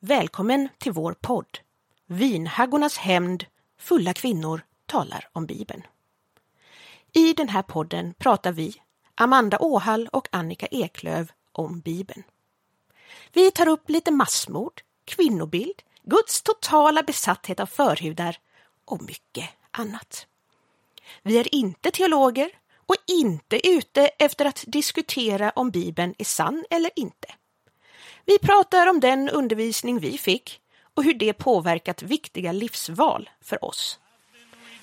Välkommen till vår podd Vinhaggornas hämnd, fulla kvinnor talar om Bibeln. I den här podden pratar vi, Amanda Åhall och Annika Eklöv, om Bibeln. Vi tar upp lite massmord, kvinnobild, Guds totala besatthet av förhudar och mycket annat. Vi är inte teologer och inte ute efter att diskutera om Bibeln är sann eller inte. Vi pratar om den undervisning vi fick och hur det påverkat viktiga livsval för oss.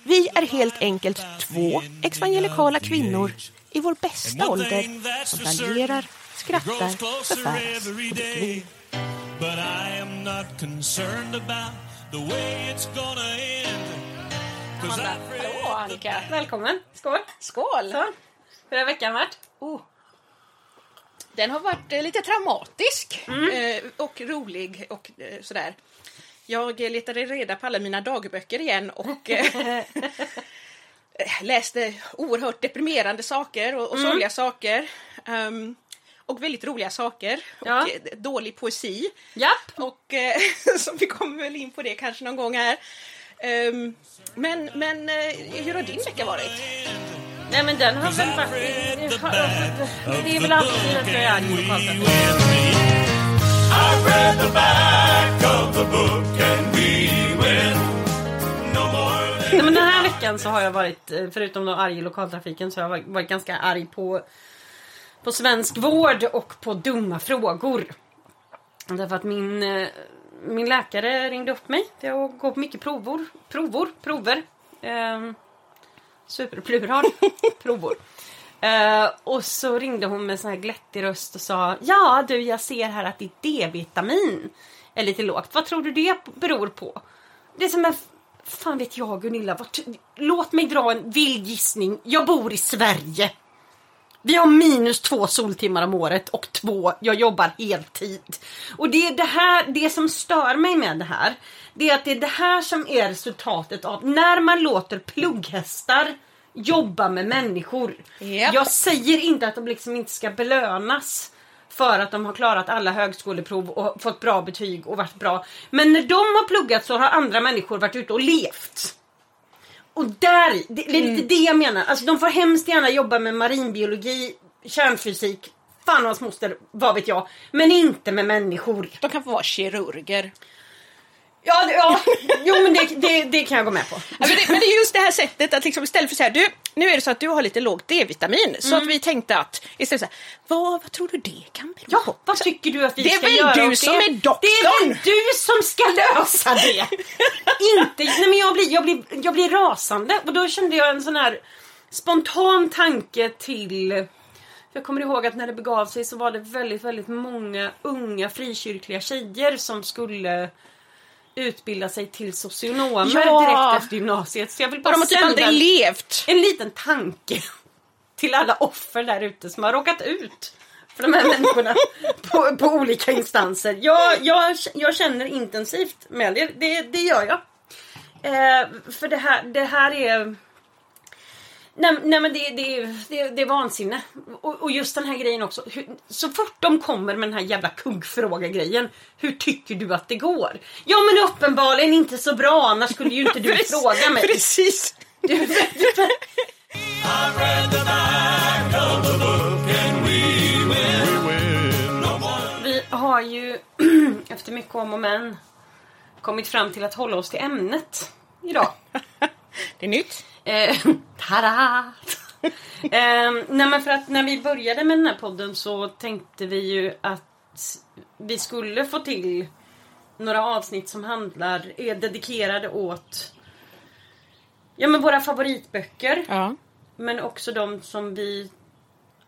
Vi är helt enkelt två evangelikala kvinnor i vår bästa ålder som raljerar, skrattar, förfäras och dricker But I am not concerned about the way it's gonna end. Amanda, hallå Annika! Välkommen! Skål! Skål! Så. Hur har veckan varit? Oh. Den har varit eh, lite traumatisk Mm. eh, och rolig och eh, sådär. Jag letade reda på alla mina dagböcker igen och läste oerhört deprimerande saker och, och Mm. sorgliga saker. Ehm, och väldigt roliga saker. Ja. Och dålig poesi. Japp! Och så vi kommer väl in på det kanske någon gång här. Ehm, men men hur har din vecka varit? Nej men den har väl varit... Det är väl alltid att jag är arg than Nej, men den här veckan så har jag varit, eh, förutom att arg i lokaltrafiken, så har jag varit- ganska arg på, på svensk vård och på dumma frågor. Därför att min, eh, min läkare ringde upp mig. Jag går på mycket provor. Provor? Prover. Um, superplural. provor. Eh, och så ringde hon med sån här glättig röst och sa Ja du, jag ser här att ditt D-vitamin är lite lågt. Vad tror du det beror på? Det är som en... Fan vet jag Gunilla. Vart, låt mig dra en vild gissning. Jag bor i Sverige. Vi har minus två soltimmar om året och två, jag jobbar heltid. Och det är det här, det som stör mig med det här. Det är att det är det här som är resultatet av när man låter plugghästar jobba med människor. Japp. Jag säger inte att de liksom inte ska belönas för att de har klarat alla högskoleprov och fått bra betyg och varit bra. Men när de har pluggat så har andra människor varit ute och levt. Och där, det, det är Mm. lite det jag menar. Alltså de får hemskt gärna jobba med marinbiologi, kärnfysik, fan och hans moster, vad vet jag. Men inte med människor. De kan få vara kirurger. Ja, ja jo men det, det, det kan jag gå med på. Ja, men, det, men det är just det här sättet att liksom istället för så här, du, nu är det så att du har lite lågt D-vitamin så att vi tänkte att istället så här, vad, vad tror du det kan bero Ja, på? vad tycker du att vi Det är ska väl göra? du som det? är doktorn? Det är väl du som ska lösa det! Inte, nej men jag blir, jag, blir, jag blir rasande och då kände jag en sån här spontan tanke till jag kommer ihåg att när det begav sig så var det väldigt, väldigt många unga frikyrkliga tjejer som skulle utbilda sig till socionomer Ja. direkt efter gymnasiet. Så jag vill Och bara de har typ aldrig en- levt. en liten tanke till alla offer där ute som har råkat ut för de här människorna på, på olika instanser. Jag, jag, jag känner intensivt med det, det, det gör jag. Eh, för det här, det här är... Nej, nej men det, det, det, det är vansinne. Och, och just den här grejen också. Hur, så fort de kommer med den här jävla kuggfråga-grejen. Hur tycker du att det går? Ja men uppenbarligen inte så bra annars skulle ju inte du fråga mig. Precis. Du, Vi har ju efter mycket om och men kommit fram till att hålla oss till ämnet idag. Det är nytt. Eh, tada! eh, nej men för att när vi började med den här podden så tänkte vi ju att vi skulle få till några avsnitt som handlar, är dedikerade åt ja men våra favoritböcker. Ja. Men också de som vi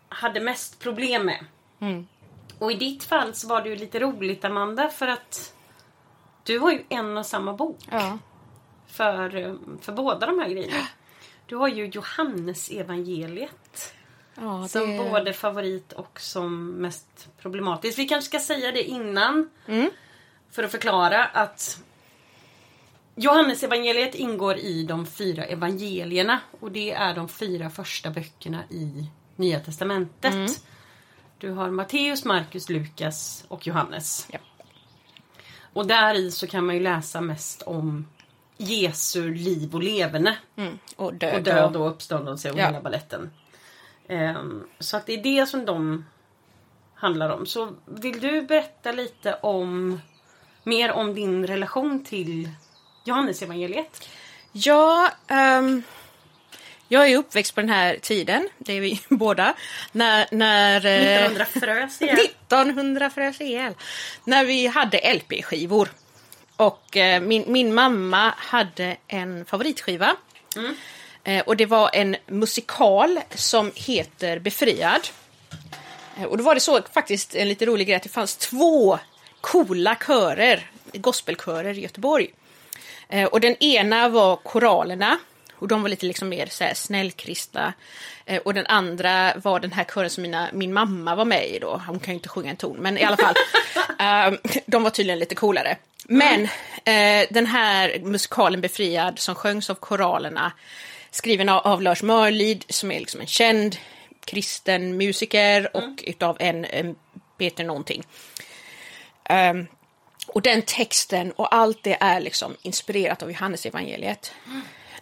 hade mest problem med. Och i ditt fall så var det ju lite roligt Amanda för att du har ju en och samma bok ja. för, för båda de här grejerna. Du har ju Johannes evangeliet ja som både favorit och som mest problematiskt. Vi kanske ska säga det innan för att förklara att Johannes evangeliet ingår i de fyra evangelierna och det är de fyra första böckerna i Nya Testamentet. Du har Matteus, Markus, Lukas och Johannes. Ja. Och där i så kan man ju läsa mest om Jesu liv och leverne. Mm. Och död. Och död och uppståndelse och Ja. hela baletten. Ehm, så att det är det som de handlar om. Så vill du berätta lite om mer om din relation till Johannes evangeliet? Ja, ehm, jag är uppväxt på den här tiden, det är vi båda, när... när eh, 1900 frös igen. 1900 frös ihjäl. När vi hade LP-skivor. Och eh, min, min mamma hade en favoritskiva. Eh, och det var en musikal som heter Befriad. Eh, och då var det så faktiskt en lite rolig grej att det fanns två coola körer, gospelkörer i Göteborg. Eh, och den ena var koralerna. Och de var lite liksom mer så här snällkristna. Eh, och den andra var den här kören som mina, min mamma var med i då. Hon kan ju inte sjunga en ton, men i alla fall. eh, de var tydligen lite coolare. Men eh, den här musikalen Befriad som sjöngs av koralerna skriven av, av Lars Mörlid som är liksom en känd kristen musiker och utav en, en Peter någonting. Ehm, och den texten och allt det är liksom inspirerat av Johannes evangeliet.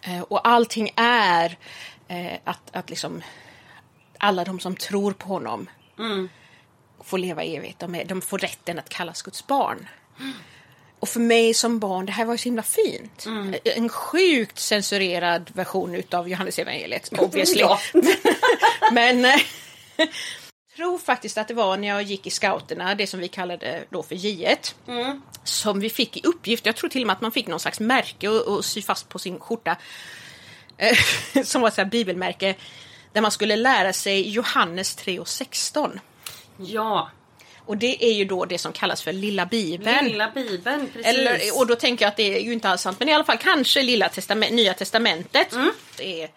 Eh, och allting är eh, att, att liksom alla de som tror på honom får leva evigt. De, är, de får rätten att kallas Guds barn. Och för mig som barn, det här var ju så himla fint. En sjukt censurerad version utav Johannes evangeliet obviously. Ja. Men eh, jag tror faktiskt att det var när jag gick i scouterna, det som vi kallade då för J1, som vi fick i uppgift, jag tror till och med att man fick någon slags märke och, och sy fast på sin skjorta, eh, som var ett så här bibelmärke, där man skulle lära sig Johannes 3 och 16. Ja, Och det är ju då det som kallas för Lilla Bibeln. lilla bibeln. Precis. Eller, och då tänker jag att det är ju inte alls sant, men i alla fall kanske Lilla testament, Nya Testamentet. Det är,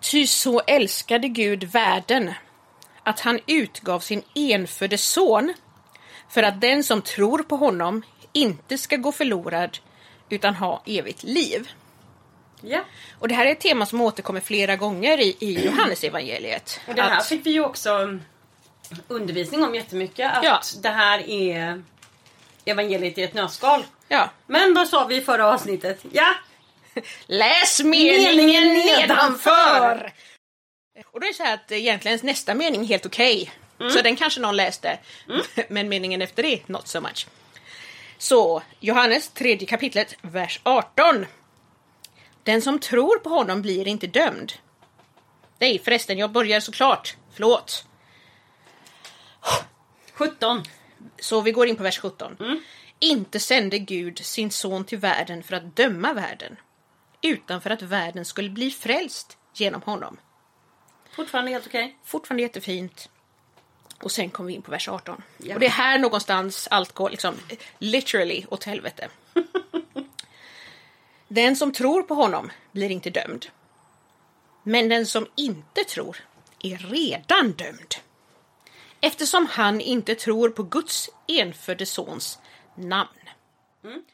Ty så älskade Gud världen att han utgav sin enfödde son för att den som tror på honom inte ska gå förlorad utan ha evigt liv. Ja. Och det här är ett tema som återkommer flera gånger i, i Johannes evangeliet. Och det här Att- fick vi ju också undervisning om jättemycket. Att Ja. det här är evangeliet i ett nötskal. ja, Men vad sa vi i förra avsnittet? Ja, Läs meningen Meningen nedanför! Och då är det så här att egentligen nästa mening är helt okej. Mm. Så den kanske någon läste. Men meningen efter det, not so much. Så, Johannes tredje kapitlet, vers 18. Den som tror på honom blir inte dömd. Nej, förresten, jag börjar såklart. Förlåt. 17. Så vi går in på vers 17. Mm. Inte sände Gud sin son till världen för att döma världen, utan för att världen skulle bli frälst genom honom. Fortfarande helt okej. Fortfarande jättefint. Och sen kommer vi in på vers 18. Ja. Och det är här någonstans allt går liksom literally åt helvete. den som tror på honom blir inte dömd. Men den som inte tror är redan dömd. Eftersom han inte tror på Guds enfödde sons namn. Någon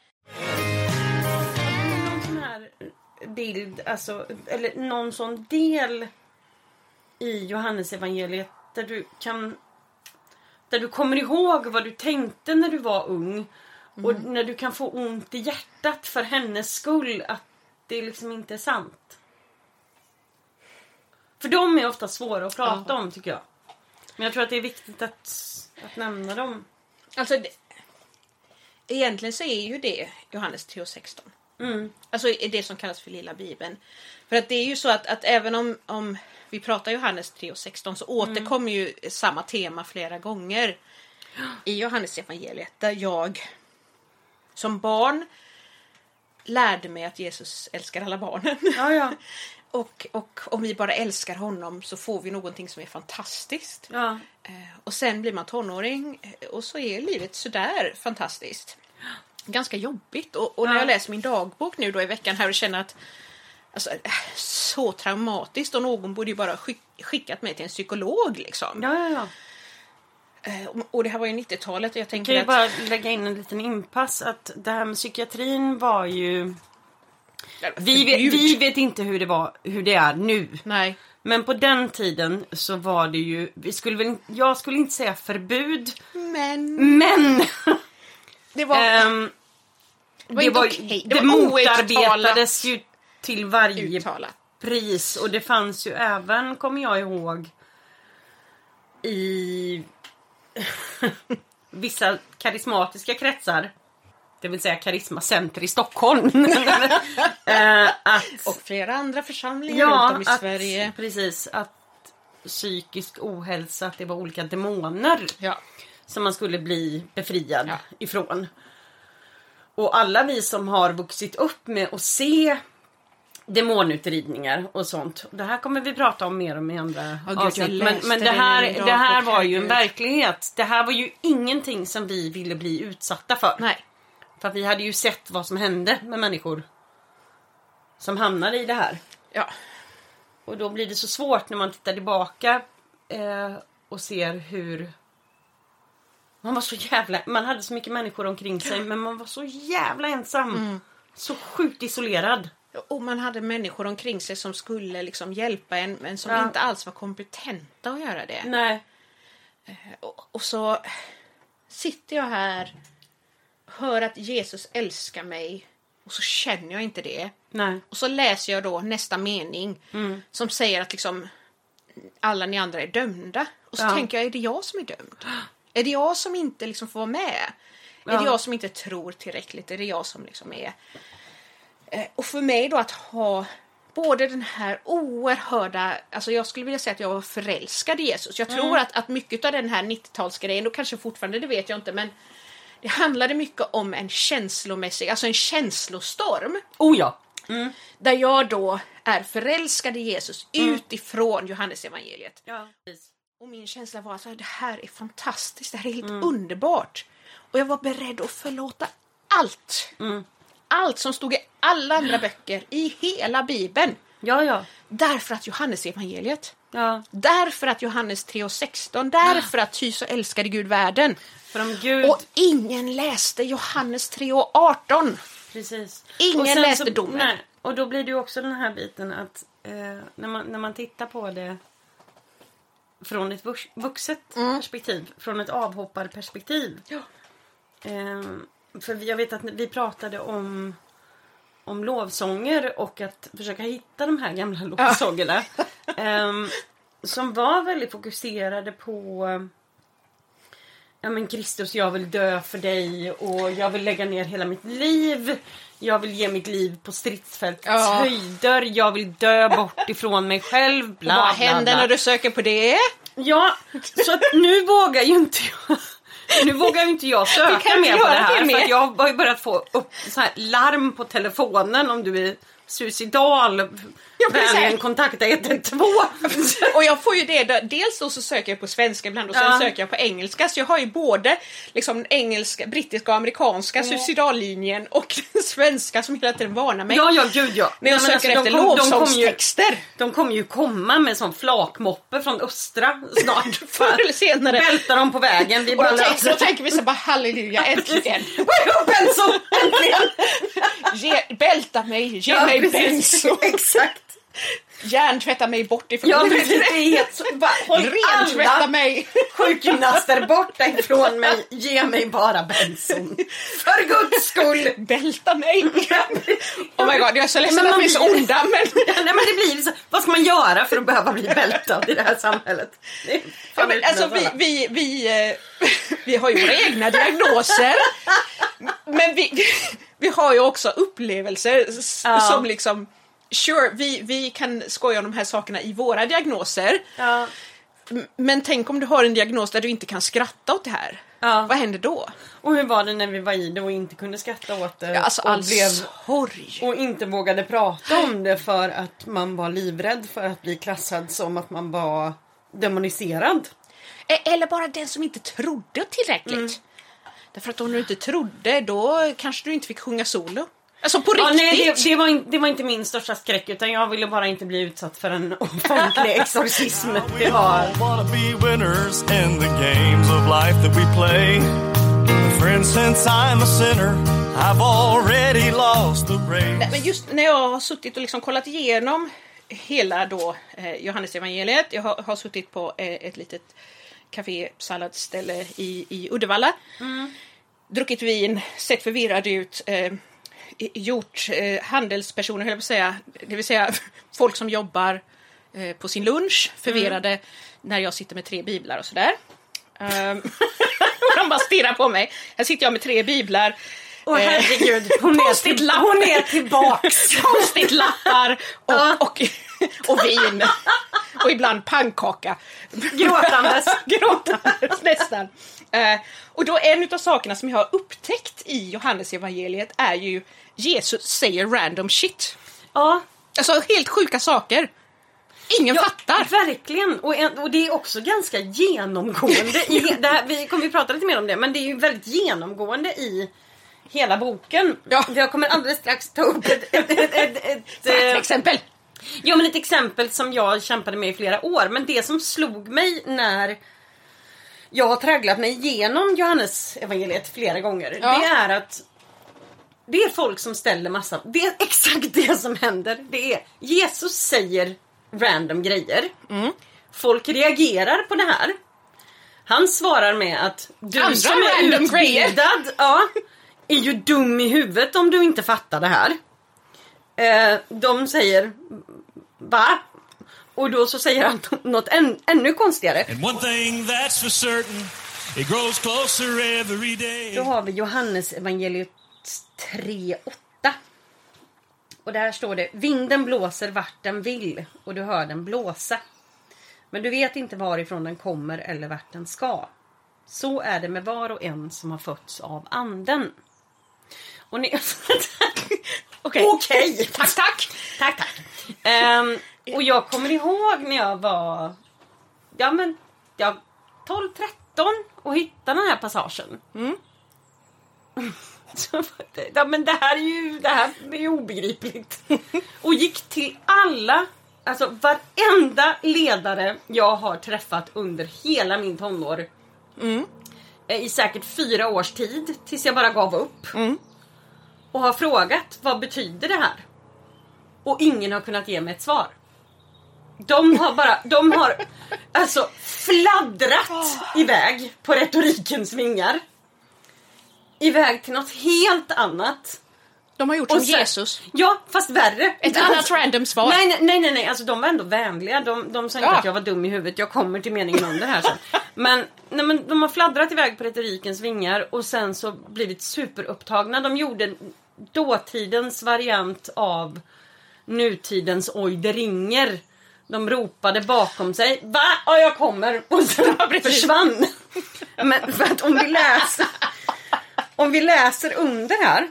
sån här bild, alltså, eller någon sån del i Johannes evangeliet där du kan där du kommer ihåg vad du tänkte när du var ung och när du kan få ont i hjärtat för hennes skull att det liksom inte är sant. För de är ofta svåra att prata om tycker jag. Men jag tror att det är viktigt att, att nämna dem. Alltså, det, egentligen så är ju det Johannes 3.16. Mm. Alltså är det som kallas för lilla bibeln. För att det är ju så att, att även om, om vi pratar Johannes 3.16 så återkommer ju samma tema flera gånger i Johannes evangeliet där jag som barn lärde mig att Jesus älskar alla barnen. Ja, ja. och, och om vi bara älskar honom så får vi någonting som är fantastiskt. ja. Eh, Och sen blir man tonåring eh, och så är livet sådär fantastiskt. Ganska jobbigt. Och, och när Ja. jag läser min dagbok nu då i veckan här och känner att alltså, eh, så traumatiskt och någon borde ju bara skick, skickat mig till en psykolog liksom. Ja, ja, ja. Och- det här var ju 90-talet och jag kan tänker ju att... bara lägga in en liten inpass att det här med psykiatrin var ju... Vi vet, vi vet inte hur det, var, hur det är nu. Nej. Men på den tiden så var det ju, vi skulle väl, jag skulle inte säga förbud, Men men det Det var, Ehm, det var det, var, okej. det, var motarbetades ju till varje outtalat. pris och det fanns ju även, kommer jag ihåg, i vissa karismatiska kretsar. Det vill säga Karismacenter i Stockholm. Eh, att, Och flera andra församlingar runt om i att, Sverige. Precis, att psykisk ohälsa, att det var olika demoner Ja. som man skulle bli befriad Ja. ifrån. Och alla vi som har vuxit upp med att se demonutridningar och sånt. Det här kommer vi prata om mer om i andra Ja, gud, avsnitt. Men, men det här, det här var ju en verklighet. Det här var ju ingenting som vi ville bli utsatta för. Nej. För att vi hade ju sett vad som hände med människor som hamnade i det här. Ja. Och då blir det så svårt när man tittar tillbaka eh, och ser hur man var så jävla... Man hade så mycket människor omkring sig men man var så jävla ensam. Mm. Så sjukt isolerad. Och man hade människor omkring sig som skulle liksom hjälpa en men som Ja. inte alls var kompetenta att göra det. Nej. Och, och så sitter jag här, hör att Jesus älskar mig och så känner jag inte det. Nej. Och så läser jag då nästa mening Mm. som säger att liksom alla ni andra är dömda. Och så Ja. tänker jag, är det jag som är dömd? Är det jag som inte liksom får vara med? Är Ja. det jag som inte tror tillräckligt? Är det jag som liksom är... Eh, Och för mig då att ha både den här oerhörda, alltså jag skulle vilja säga att jag var förälskad i Jesus. Jag tror att, att mycket av den här 90-talsgrejen, och kanske fortfarande, det vet jag inte, men det handlade mycket om en känslomässig, alltså en känslostorm. Oh ja. Där jag då är förälskad i Jesus utifrån Johannes evangeliet. ja. Och min känsla var att det här är fantastiskt, det här är helt underbart. Och jag var beredd att förlåta allt. Allt som stod i alla andra böcker i hela bibeln. Ja, ja. Därför att Johannes evangeliet. Ja. Därför att Johannes 3 och 16. Därför att ty så älskade Gud världen. Gud... Och ingen läste Johannes 3 och 18. Precis. Ingen läste domen. Nej. Och då blir det ju också den här biten att eh, när, man, när man tittar på det från ett vux, vuxet perspektiv, från ett avhopparperspektiv. Ja. Eh, för jag vet att vi pratade om om lovsånger och att försöka hitta de här gamla lovsångerna. Ehm, som var väldigt fokuserade på Ja men Kristus, jag vill dö för dig och jag vill lägga ner hela mitt liv. Jag vill ge mitt liv på stridsfältets Ja. höjder. Jag vill dö bort ifrån mig själv. Bla, Vad bla, händer bla. när du söker på det? Ja, så att nu vågar ju inte jag nu vågar inte jag söka mer på det här det för jag har börjat få upp så här larm på telefonen om du är suicidal. Vänligen kontakta 112. Och jag får ju det, dels då så söker jag på svenska ibland och sen Ja. söker jag på engelska. Så jag har ju både liksom engelska, brittiska och amerikanska suicidallinjen och den svenska som hela tiden varnar mig. Ja, ja, gud ja. När jag Nej, söker alltså, efter de kom- de kommer ju- lovsångstexter. De kommer ju komma med sån flakmoppe från Östra snart. Förr eller senare. Välta dem på vägen. Vi Och bara då, tänk, då tänker vi så bara halleluja, äntligen. Benzo! Äntligen! Ge, bälta mig, ge Ja, mig precis. Exakt. Hjärntvätta mig bort ifrån Ja, håll Rentvätta mig. sjukgymnaster borta ifrån mig. Ge mig bara bensin. För guds skull! Bälta mig. Oh my god, jag är så ledsen att vi är så onda men Ja, nej men det blir så. Vad ska man göra för att behöva bli bältad i det här samhället? Det Ja, men, alltså, vi, vi, vi, eh, vi har ju våra egna diagnoser. Men vi, vi, har ju också upplevelser Ja. som liksom Sure, vi, vi kan skoja om de här sakerna i våra diagnoser. Ja. Men tänk om du har en diagnos där du inte kan skratta åt det här. Ja. Vad händer då? Och hur var det när vi var i det och inte kunde skratta åt det? Alltså och, all blev, sorg. och inte vågade prata om det för att man var livrädd för att bli klassad som att man var demoniserad. E- Eller bara den som inte trodde tillräckligt. Mm. Därför att om du inte trodde, då kanske du inte fick sjunga solo. Alltså på Ja, riktigt! nej, det, det, var in, det var inte min största skräck utan jag ville bara inte bli utsatt för en offentlig exorcism. Det var... all wanna be winners in the games of life that we play. Friends, since I'm a sinner, I've already lost the race. Nej, men just när jag har suttit och liksom kollat igenom hela då eh, Johannes evangeliet. Jag har, har suttit på eh, ett litet café salladsställe i, i Uddevalla. druckit vin, sett förvirrad ut, eh, gjort eh, handelspersoner, höll jag på att säga, det vill säga folk som jobbar eh, på sin lunch, förvirrade när jag sitter med tre biblar och sådär. Um, de bara stirrar på mig. Här sitter jag med tre biblar. Åh Eh, herregud, hon är, till, hon är tillbaks. Post-it-lappar och, och, och vin. Och ibland pannkaka. Gråtandes. Gråtandes nästan. Eh, och då en av sakerna som jag har upptäckt i Johannes evangeliet är ju Jesus säger random shit. Ja, Alltså helt sjuka saker. Ingen Ja, fattar. Verkligen! Och, en, och det är också ganska genomgående. i, här, vi kommer ju prata lite mer om det, men det är ju väldigt genomgående i hela boken. Ja. Jag kommer alldeles strax ta upp ett, ett, ett, ett, ett, eh, exempel. ja, men ett exempel som jag kämpade med i flera år. Men det som slog mig när jag har tragglat mig igenom Johannes evangeliet flera gånger. Ja. Det är att det är folk som ställer massa... Det är exakt det som händer. Det är Jesus säger random grejer. Mm. Folk reagerar på det här. Han svarar med att du Andra som är utbildad ja, är ju dum i huvudet om du inte fattar det här. Eh, de säger va? Och då så säger han något än, ännu konstigare. And one thing that's for certain, it grows closer every day. Då har vi Johannes evangeliet 3.8. Och där står det Vinden blåser vart den vill och du hör den blåsa. Men du vet inte varifrån den kommer eller vart den ska. Så är det med var och en som har fötts av anden. Och ni... Okej. Okej! Tack, tack. Tack, tack. Ehm, och jag kommer ihåg när jag var ja, men, ja, 12-13 och hittade den här passagen. Så, ja, men det här är ju det här är ju obegripligt. Och gick till alla, alltså varenda ledare jag har träffat under hela min tonår. Eh, I säkert fyra års tid tills jag bara gav upp. Och har frågat vad betyder det här? Och ingen har kunnat ge mig ett svar. De har bara, de har alltså fladdrat iväg på retorikens vingar. Iväg till något helt annat. De har gjort Och som sen- Jesus. Ja, fast värre. Ett annat random svar. Nej, nej, nej, nej, nej. Alltså de var ändå vänliga. De, de sa inte Ja. att jag var dum i huvudet. Jag kommer till meningen under här sen. Men, nej, men de har fladdrat iväg på retorikens vingar och sen så blivit superupptagna. De gjorde dåtidens variant av nutidens oj det ringer. De ropade bakom sig Va? Ja, jag kommer! Och sen försvann. Men för att om vi läser om vi läser under här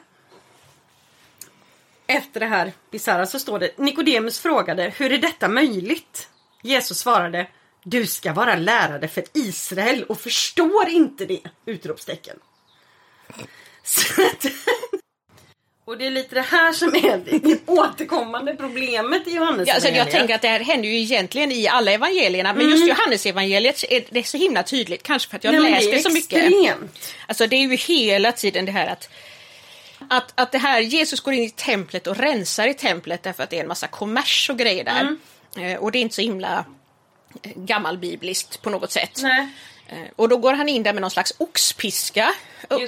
efter det här bisarra så står det Nikodemus frågade hur är detta möjligt? Jesus svarade Du ska vara lärare för Israel och förstår inte det! Utropstecken. Så att, och det är lite det här som är det återkommande problemet i Johannes Ja, alltså, jag tänker att det här händer ju egentligen i alla evangelierna men just Johannes evangeliet är det så himla tydligt. Kanske för att jag Nej, det så mycket. Alltså det är ju hela tiden det här att, att, att det här Jesus går in i templet och rensar i templet därför att det är en massa kommers och grejer där. Eh, Och det är inte så himla eh, gammalbibliskt på något sätt. Nej. Eh, Och då går han in där med någon slags oxpiska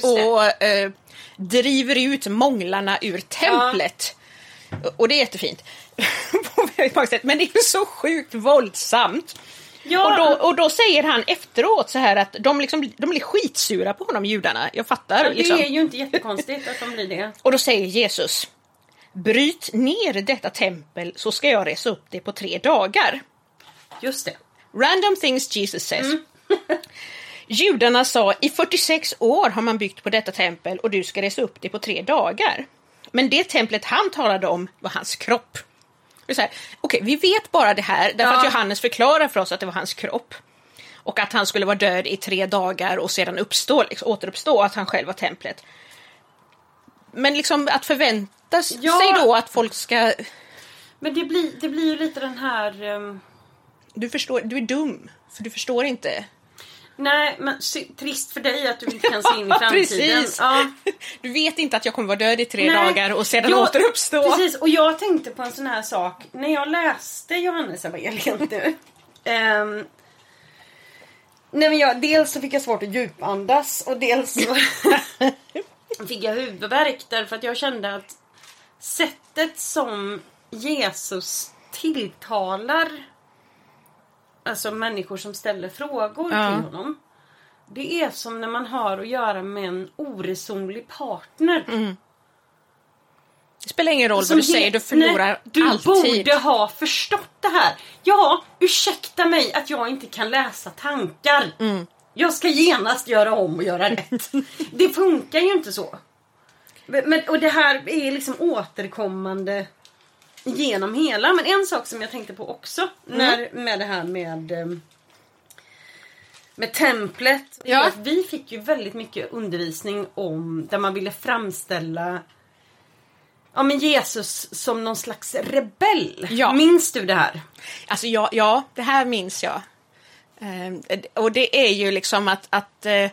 och, eh, driver ut månglarna ur templet. Och det är jättefint. På väldigt många sätt. Men det är så sjukt våldsamt. Ja, Och, då, och då säger han efteråt så här att de, liksom, de blir skitsura på honom judarna. Jag fattar. Ja, det liksom. är ju inte jättekonstigt att de blir det. Och då säger Jesus Bryt ner detta tempel så ska jag resa upp det på tre dagar. Just det. Random things Jesus says. Judarna sa i 46 år har man byggt på detta tempel och du ska resa upp det på tre dagar. Men det templet han talade om var hans kropp. Okej, vi vet bara det här därför Ja. att Johannes förklarar för oss att det var hans kropp. Och att han skulle vara död i tre dagar och sedan uppstå, liksom, återuppstå att han själv var templet. Men liksom att förvänta Ja. sig då att folk ska... Men det blir, det blir ju lite den här... ehm, Du förstår, du är dum, för du förstår inte. Nej, men trist för dig att du inte kan se in i framtiden. Ja. Du vet inte att jag kommer vara död i tre Nej. dagar och sedan Jag- återuppstå. Precis, och jag tänkte på en sån här sak när jag läste Johannes evangeliet nu. Ehm, Nej men jag, dels så fick jag svårt att djupandas och dels så fick jag huvudvärk därför att jag kände att sättet som Jesus tilltalar alltså människor som ställer frågor Ja. till honom. Det är som när man har att göra med en oresonlig partner. Det spelar ingen roll Som vad du säger, du förlorar Du alltid. borde ha förstått det här. Ja, ursäkta mig att jag inte kan läsa tankar. Mm. Jag ska genast göra om och göra rätt. det funkar ju inte så. Men, och det här är liksom återkommande genom hela. Men en sak som jag tänkte på också Mm. när, med det här med eh, med templet. Ja. att Vi fick ju väldigt mycket undervisning om där man ville framställa Ja men Jesus som någon slags rebell. Ja. Minns du det här? Alltså ja, ja, det här minns jag. Eh, och det är ju liksom att, att eh,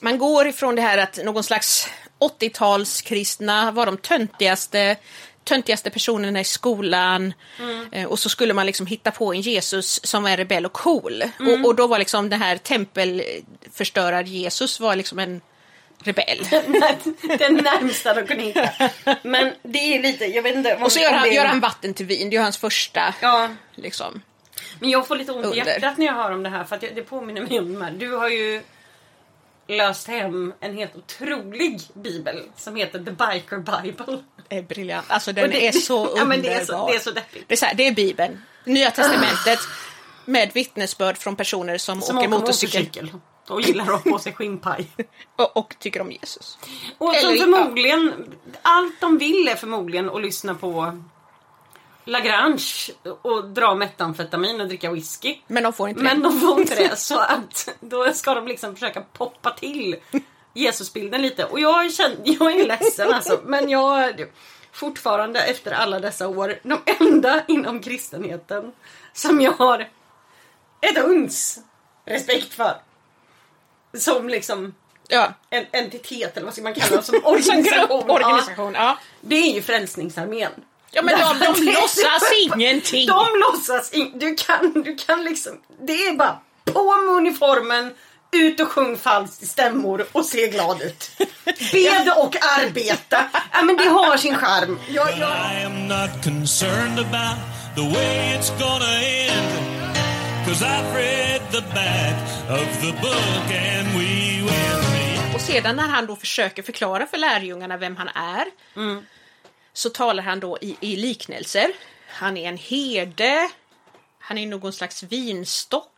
man går ifrån det här att någon slags 80-talskristna var de töntigaste, töntigaste personerna i skolan. Eh, och så skulle man liksom hitta på en Jesus som är rebell och cool. Och, och då var liksom det här tempelförstörar-Jesus var liksom en rebell. Den närmsta de kunde hitta. Men det är lite, jag vet inte. Och så gör han, det- gör han vatten till vin, det är hans första Ja, liksom. men jag får lite ont i hjärtat när jag hör om det här för att det det påminner mig om de här. Du har ju löst hem en helt otrolig bibel som heter The Biker Bible. Är briljant. Alltså den det- är så underbar. Ja, men det är så- det är så deppigt. Det är, så här, det är Bibeln, Nya Testamentet med vittnesbörd från personer som, Som åker åker motorcykel. Och gillar att ha på sig skinnpaj. Och, och tycker om Jesus. Och som Eller- förmodligen, allt de vill är förmodligen att lyssna på Lagrange och dra metamfetamin och dricka whisky. Men de får inte Men det. de får inte det så att då ska de liksom försöka poppa till Jesusbilden lite. Och jag, känner, jag är ledsen alltså men jag fortfarande efter alla dessa år de enda inom kristenheten som jag har ett uns respekt för. Som liksom Ja. en entitet eller vad ska man kalla det som organisation. organisation. Ja. Ja, det är ju Frälsningsarmén. ja men de, de låtsas ingenting. De låtsas in, du kan, du kan liksom, det är bara på med uniformen, ut och sjung falskt stämmor och se glad ut. Bed och arbeta. Ja men det har sin charm. Jag, jag, I am not concerned about the way it's gonna end. Cause I've read the back of the book and we win. Och sedan när han då försöker förklara för lärjungarna vem han är så talar han då i, i liknelser. Han är en herde, han är någon slags vinstock.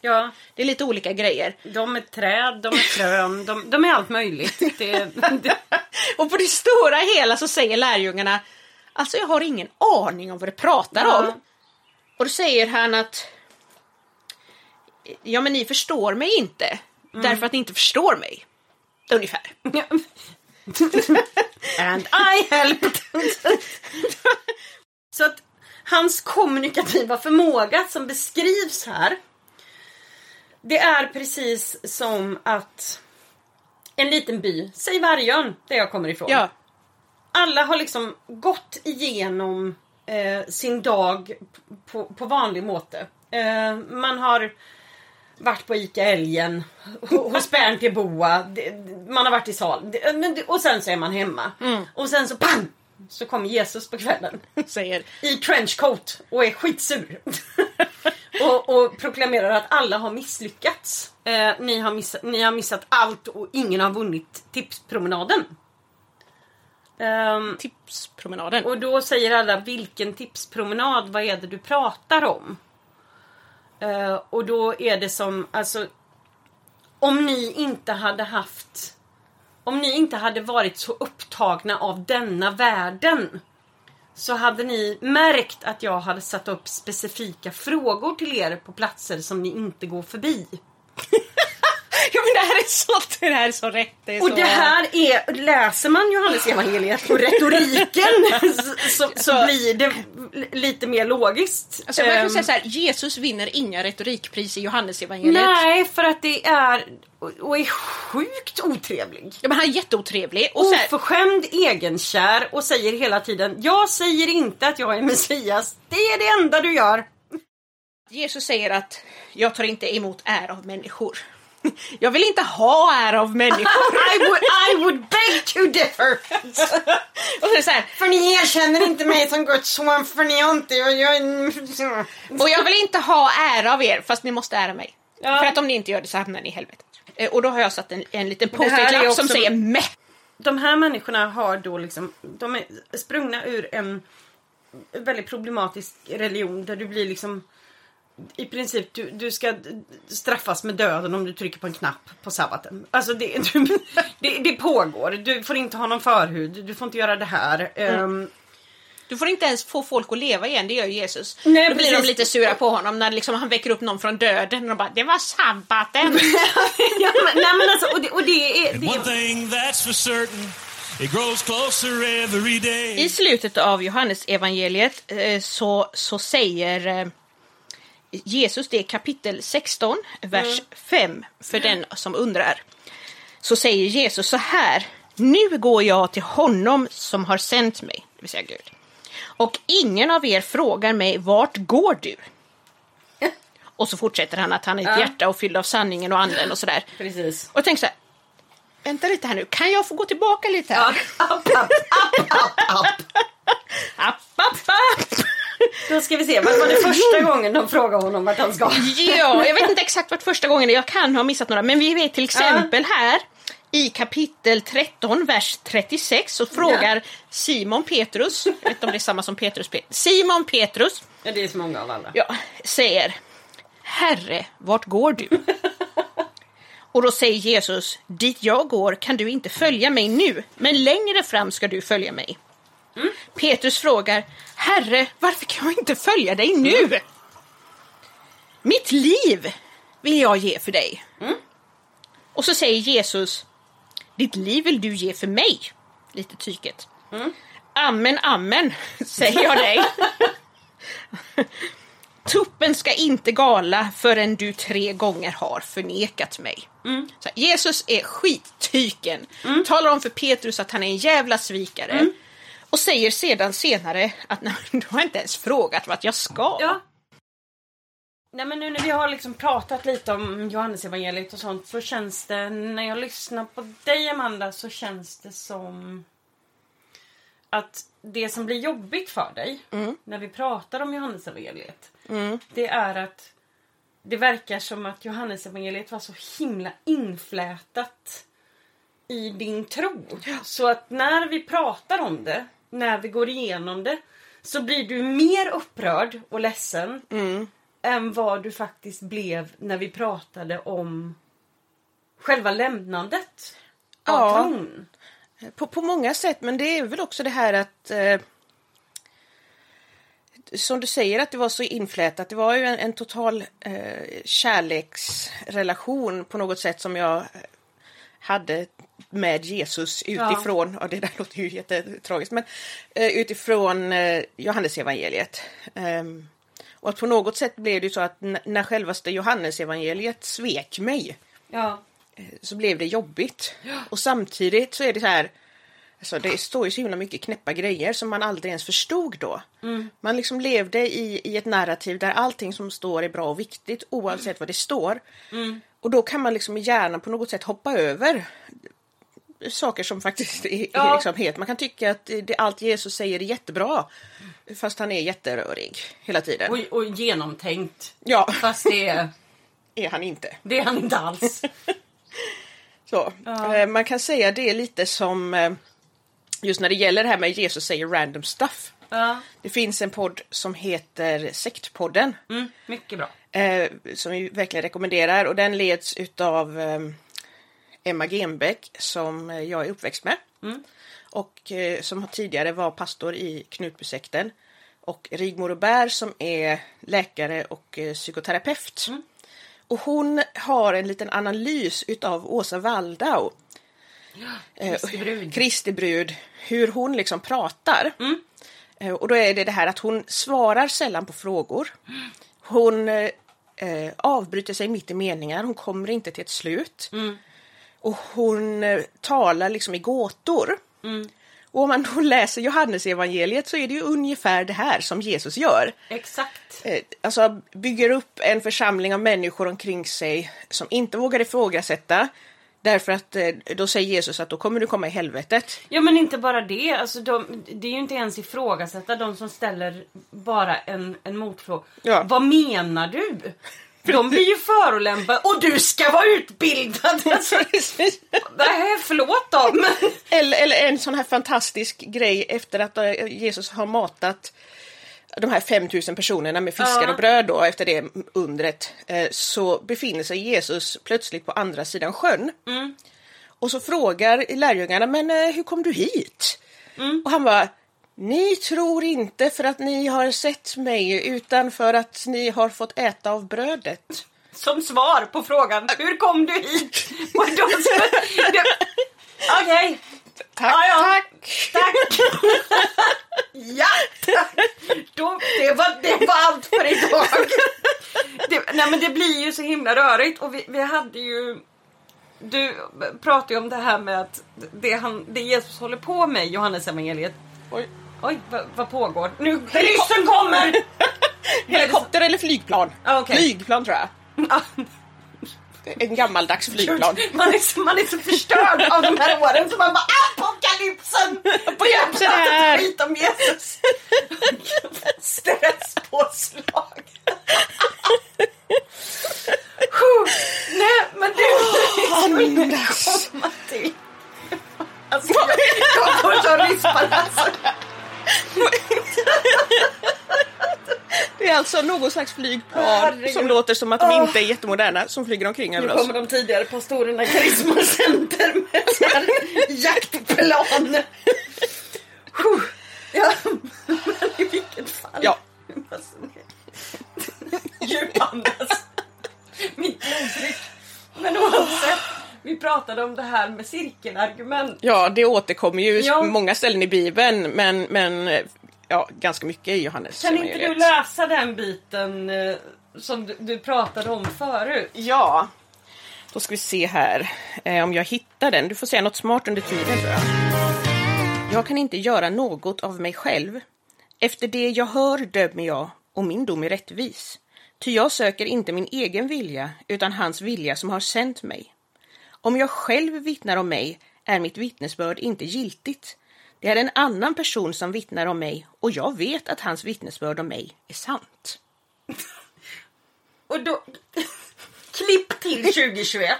Ja, Det är lite olika grejer. de är träd, de är frön, de, de är allt möjligt. Det, det, Och på det stora hela så säger lärjungarna Alltså jag har ingen aning om vad du pratar Ja. om. Och då säger han att Ja men ni förstår mig inte. Därför att ni inte förstår mig. Ungefär. And I helped. Så att hans kommunikativa förmåga som beskrivs här. Det är precis som att en liten by, säg Vargön där jag kommer ifrån. Ja. Alla har liksom gått igenom eh, sin dag på, på vanlig måte. Eh, man har varit på ICA Älgen, hos i Boa, det- man har varit i sal. det- det- Och sen så är man hemma. Och sen så pang! Så kommer Jesus på kvällen Säger i trenchcoat och är skitsur. och, och proklamerar att alla har misslyckats. Eh, ni, har missat, ni har missat allt och ingen har vunnit tipspromenaden. Ehm, tipspromenaden. och då säger alla vilken tipspromenad, vad är det du pratar om? Eh, och då är det som, alltså om ni inte hade haft om ni inte hade varit så upptagna av denna världen så hade ni märkt att jag hade satt upp specifika frågor till er på platser som ni inte går förbi. Men det här är så, rätt. Det Och det här är, läser man Johannes evangeliet och retoriken så, så, blir det lite mer logiskt. Alltså jag kan Ehm, säga så här, Jesus vinner inga retorikpris i Johannes evangeliet. Nej, för att det är och är sjukt otrevlig. Ja, men han är jätteotrevlig. Och här, Oförskämd, egenkär och säger hela tiden Jag säger inte att jag är Messias. Det är det enda du gör. Jesus säger att jag tar inte emot ära av människor. Jag vill inte ha ära av människor. I would, I would beg to differ! och, så är så här, För ni erkänner inte mig som Guds son för ni har inte... Jag, jag, och jag vill inte ha ära av er fast ni måste ära mig. Ja. För att om ni inte gör det så hamnar ni i helvetet. Eh, Och då har jag satt en, en liten är post-it-lapp som säger meh. de här människorna har då liksom, de är sprungna ur en väldigt problematisk religion där du blir liksom i princip, du, du ska straffas med döden om du trycker på en knapp på sabbaten. Alltså det, du, det, det pågår. Du får inte ha någon förhud. Du får inte göra det här. Ehm, Du får inte ens få folk att leva igen, det gör ju Jesus. Nej, då blir de lite sura på honom när liksom han väcker upp någon från döden och de bara “det var sabbaten”. ja, men, nej men alltså, och det, och det är... Det one thing that's for certain, it grows closer every day. I slutet av Johannes evangeliet eh, så, så säger eh, Jesus, det är kapitel 16, vers 5, för den som undrar. Så säger Jesus så här, nu går jag till honom som har sänt mig, det vill säga Gud. Och ingen av er frågar mig, vart går du? Och så fortsätter han att han är ett Ja. hjärta och fylld av sanningen och anden och sådär. Precis. Och jag tänker så här, vänta lite här nu, kan jag få gå tillbaka lite här? Ja, app, app, app, app, app. App, app, app. Då ska vi se, vad var det första gången de frågade honom vart han ska? Ja, jag vet inte exakt vart första gången är. Jag kan ha missat några. Men vi vet till exempel här i kapitel 13, vers 36 så frågar Simon Petrus, jag vet inte om det är samma som Petrus, Simon Petrus Ja, det är så många av alla. ja, säger Herre, vart går du? Och då säger Jesus, dit jag går kan du inte följa mig nu, men längre fram ska du följa mig. Petrus frågar, Herre, varför kan jag inte följa dig nu? Mitt liv vill jag ge för dig. Och så säger Jesus, ditt liv vill du ge för mig. Lite tyket. Amen, amen, säger jag dig. Tuppen ska inte gala förrän du tre gånger har förnekat mig. Så Jesus är skittyken. Talar om för Petrus att han är en jävla svikare. Och säger sedan senare att nej, du har inte ens frågat vart jag ska. Ja. Nej men nu när vi har liksom pratat lite om Johannesevangeliet och sånt så känns det, när jag lyssnar på dig Amanda så känns det som att det som blir jobbigt för dig när vi pratar om Johannesevangeliet det är att det verkar som att Johannesevangeliet var så himla inflätat i din tro. Så att när vi pratar om det, när vi går igenom det, så blir du mer upprörd och ledsen än vad du faktiskt blev när vi pratade om själva lämnandet av Ja. tron. På, på många sätt, men det är väl också det här att eh, som du säger att det var så inflätat. Det var ju en, en total eh, kärleksrelation på något sätt som jag hade med Jesus utifrån, ja. det där låter ju jättetragiskt, men eh, utifrån eh, Johannesevangeliet. Ehm, och att på något sätt blev det så att när självaste Johannesevangeliet svek mig Ja. så blev det jobbigt. Och samtidigt så är det så här Alltså det står ju så himla mycket knäppa grejer som man aldrig ens förstod då. Man liksom levde i, i ett narrativ där allting som står är bra och viktigt oavsett vad det står. Och då kan man liksom i hjärnan på något sätt hoppa över saker som faktiskt är, Ja. är liksom helt... Man kan tycka att det, allt Jesus säger är jättebra fast han är jätterörig hela tiden. Och, och genomtänkt. Ja, Fast det är, är han inte. det är han inte alls. Så, eh, man kan säga det är lite som eh, just när det gäller det här med Jesus säger random stuff. Ja. Det finns en podd som heter Sektpodden Mm, mycket bra. Eh, som vi verkligen rekommenderar och den leds utav eh, Emma Genbeck som jag är uppväxt med och eh, som tidigare var pastor i Knutbysekten och Rigmor Robert som är läkare och eh, psykoterapeut. Och hon har en liten analys utav Åsa Waldau. Eh, Kristi brud. Kristi brud, hur hon liksom pratar. Eh, Och då är det det här att hon svarar sällan på frågor. Hon eh, avbryter sig mitt i meningar, hon kommer inte till ett slut. Och hon eh, talar liksom i gåtor. Och om man då läser Johannesevangeliet så är det ju ungefär det här som Jesus gör. Exakt. Eh, Alltså bygger upp en församling av människor omkring sig som inte vågar ifrågasätta. Därför att eh, då säger Jesus att då kommer du komma i helvetet. Ja men inte bara det. Alltså, de, det är ju inte ens ifrågasätta de som ställer bara en, en motfråga. Ja. Vad menar du? De blir ju förolämpade och du ska vara utbildad! Alltså, nej, förlåt. Men... Eller, eller en sån här fantastisk grej efter att eh, Jesus har matat de här 5000 personerna med fiskar Ja. och bröd då efter det undret eh, så befinner sig Jesus plötsligt på andra sidan sjön. Och så frågar lärjungarna, men eh, hur kom du hit? Och han bara, ni tror inte för att ni har sett mig utan för att ni har fått äta av brödet. Som svar på frågan, hur kom du hit? Okej, Tack, Ja, ja. tack! tack! ja, tack! Då, det, var, det var allt för idag. Det, nej men det blir ju så himla rörigt och vi, vi hade ju du pratade ju om det här med att det, han, det Jesus håller på med i Johannes evangeliet. Oj. Oj, vad, vad pågår? Nu, ryssen kommer! Helikopter eller flygplan? Ah, okej. Flygplan tror jag. En gammaldags flygplan. Man, är så, man är så förstörd av de här åren så man bara apokalypsen! Apokalypsen är här. skit om Jesus. Stresspåslag. Nej men du, Andas! komma till. Alltså jag, jag får så alltså. Det är alltså någon slags flygplan Herregud. som låter som att de inte är jättemoderna som flyger omkring över Nu oss. kommer de tidigare pastorerna i Karisma Center med jaktplan. Ja, men i vilket fall. Ja. Djupandas. Mitt blodtryck. Men oavsett. Vi pratade om det här med cirkelargument. Ja, det återkommer ju Ja. många ställen i Bibeln, men, men ja, ganska mycket i Johannes Kan inte du läsa den biten eh, som du, du pratade om förut? Ja, då ska vi se här eh, om jag hittar den. Du får säga något smart under tiden tror jag. Jag kan inte göra något av mig själv. Efter det jag hör dömer jag och min dom är rättvis. Ty jag söker inte min egen vilja utan hans vilja som har sänt mig. Om jag själv vittnar om mig är mitt vittnesbörd inte giltigt. Det är en annan person som vittnar om mig och jag vet att hans vittnesbörd om mig är sant. Och då... Klipp till 2021.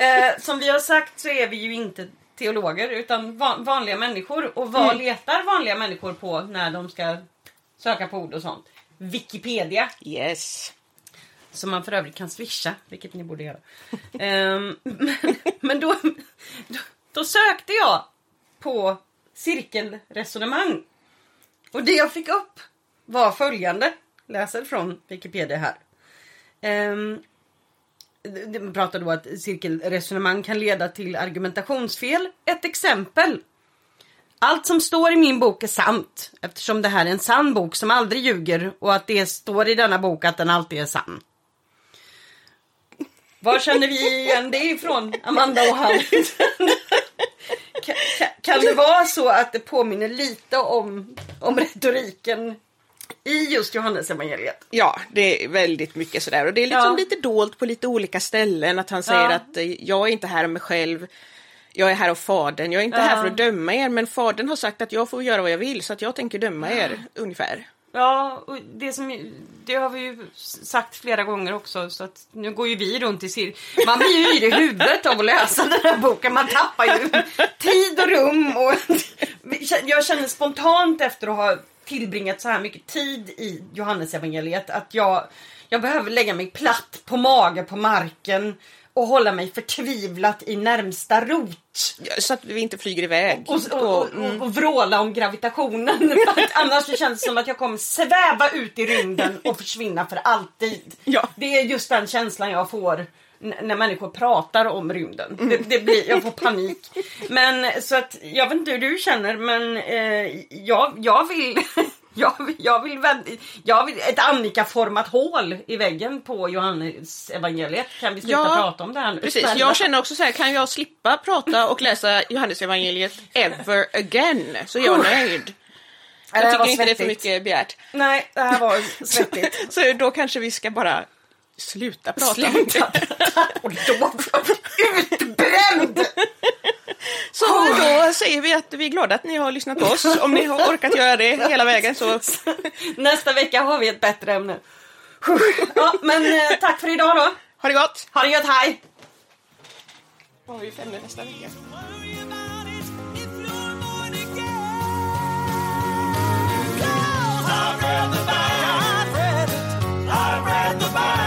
Eh, som vi har sagt så är vi ju inte teologer utan va- vanliga människor. Och vad letar vanliga människor på när de ska söka på ord och sånt? Wikipedia. Yes. Som man för övrigt kan swisha, vilket ni borde göra. Ehm, men men då, då, då sökte jag på cirkelresonemang. Och det jag fick upp var följande. Läser från Wikipedia här. Ehm, um, det pratar då att cirkelresonemang kan leda till argumentationsfel. Ett exempel. Allt som står i min bok är sant eftersom det här är en sann bok som aldrig ljuger och att det står i denna bok att den alltid är sann. Var känner vi igen det ifrån, Amanda och han? Kan, det vara så att det påminner lite om, om retoriken i just Johannes evangeliet? Ja, det är väldigt mycket sådär. Och det är liksom Ja. lite dolt på lite olika ställen. Att han säger Ja. att eh, jag är inte här av mig själv. Jag är här av Fadern. Jag är inte Ja. här för att döma er, men Fadern har sagt att jag får göra vad jag vill, så att jag tänker döma er, ungefär. Ja, och det, som, det har vi ju sagt flera gånger också så att nu går ju vi runt i cirkel. Man blir ju yr i huvudet av att läsa den här boken. Man tappar ju tid och rum och jag känner spontant efter att ha tillbringat så här mycket tid i Johannesevangeliet att jag, jag behöver lägga mig platt på mage på marken och hålla mig förtvivlat i närmsta rot. Ja, Så att vi inte flyger iväg. Och, och, och, och, och vråla om gravitationen. Annars så känns det som att jag kommer sväva ut i rymden och försvinna för alltid. Ja. Det är just den känslan jag får när människor pratar om rymden. Det, det blir, jag får panik. Men så att jag vet inte hur du känner men eh, jag, jag vill Jag vill, jag vill, jag vill ett Annika-format hål i väggen på Johannes evangeliet. Kan vi sluta Ja, prata om det här nu? Precis, Snälla. jag känner också så här, kan jag slippa prata och läsa Johannesevangeliet ever again så är jag nöjd. Jag tycker var inte det är för mycket begärt. Nej, det här var svettigt. Så då kanske vi ska bara sluta prata om Sluta. det. Och då utbränd! Så då säger vi att vi är glada att ni har lyssnat på oss. Om ni har orkat göra det hela vägen så... Nästa vecka har vi ett bättre ämne. Ja, men eh, tack för idag då. Ha det gott! Ha det gött, hej! Då har vi fem nästa vecka. I've read the Bible.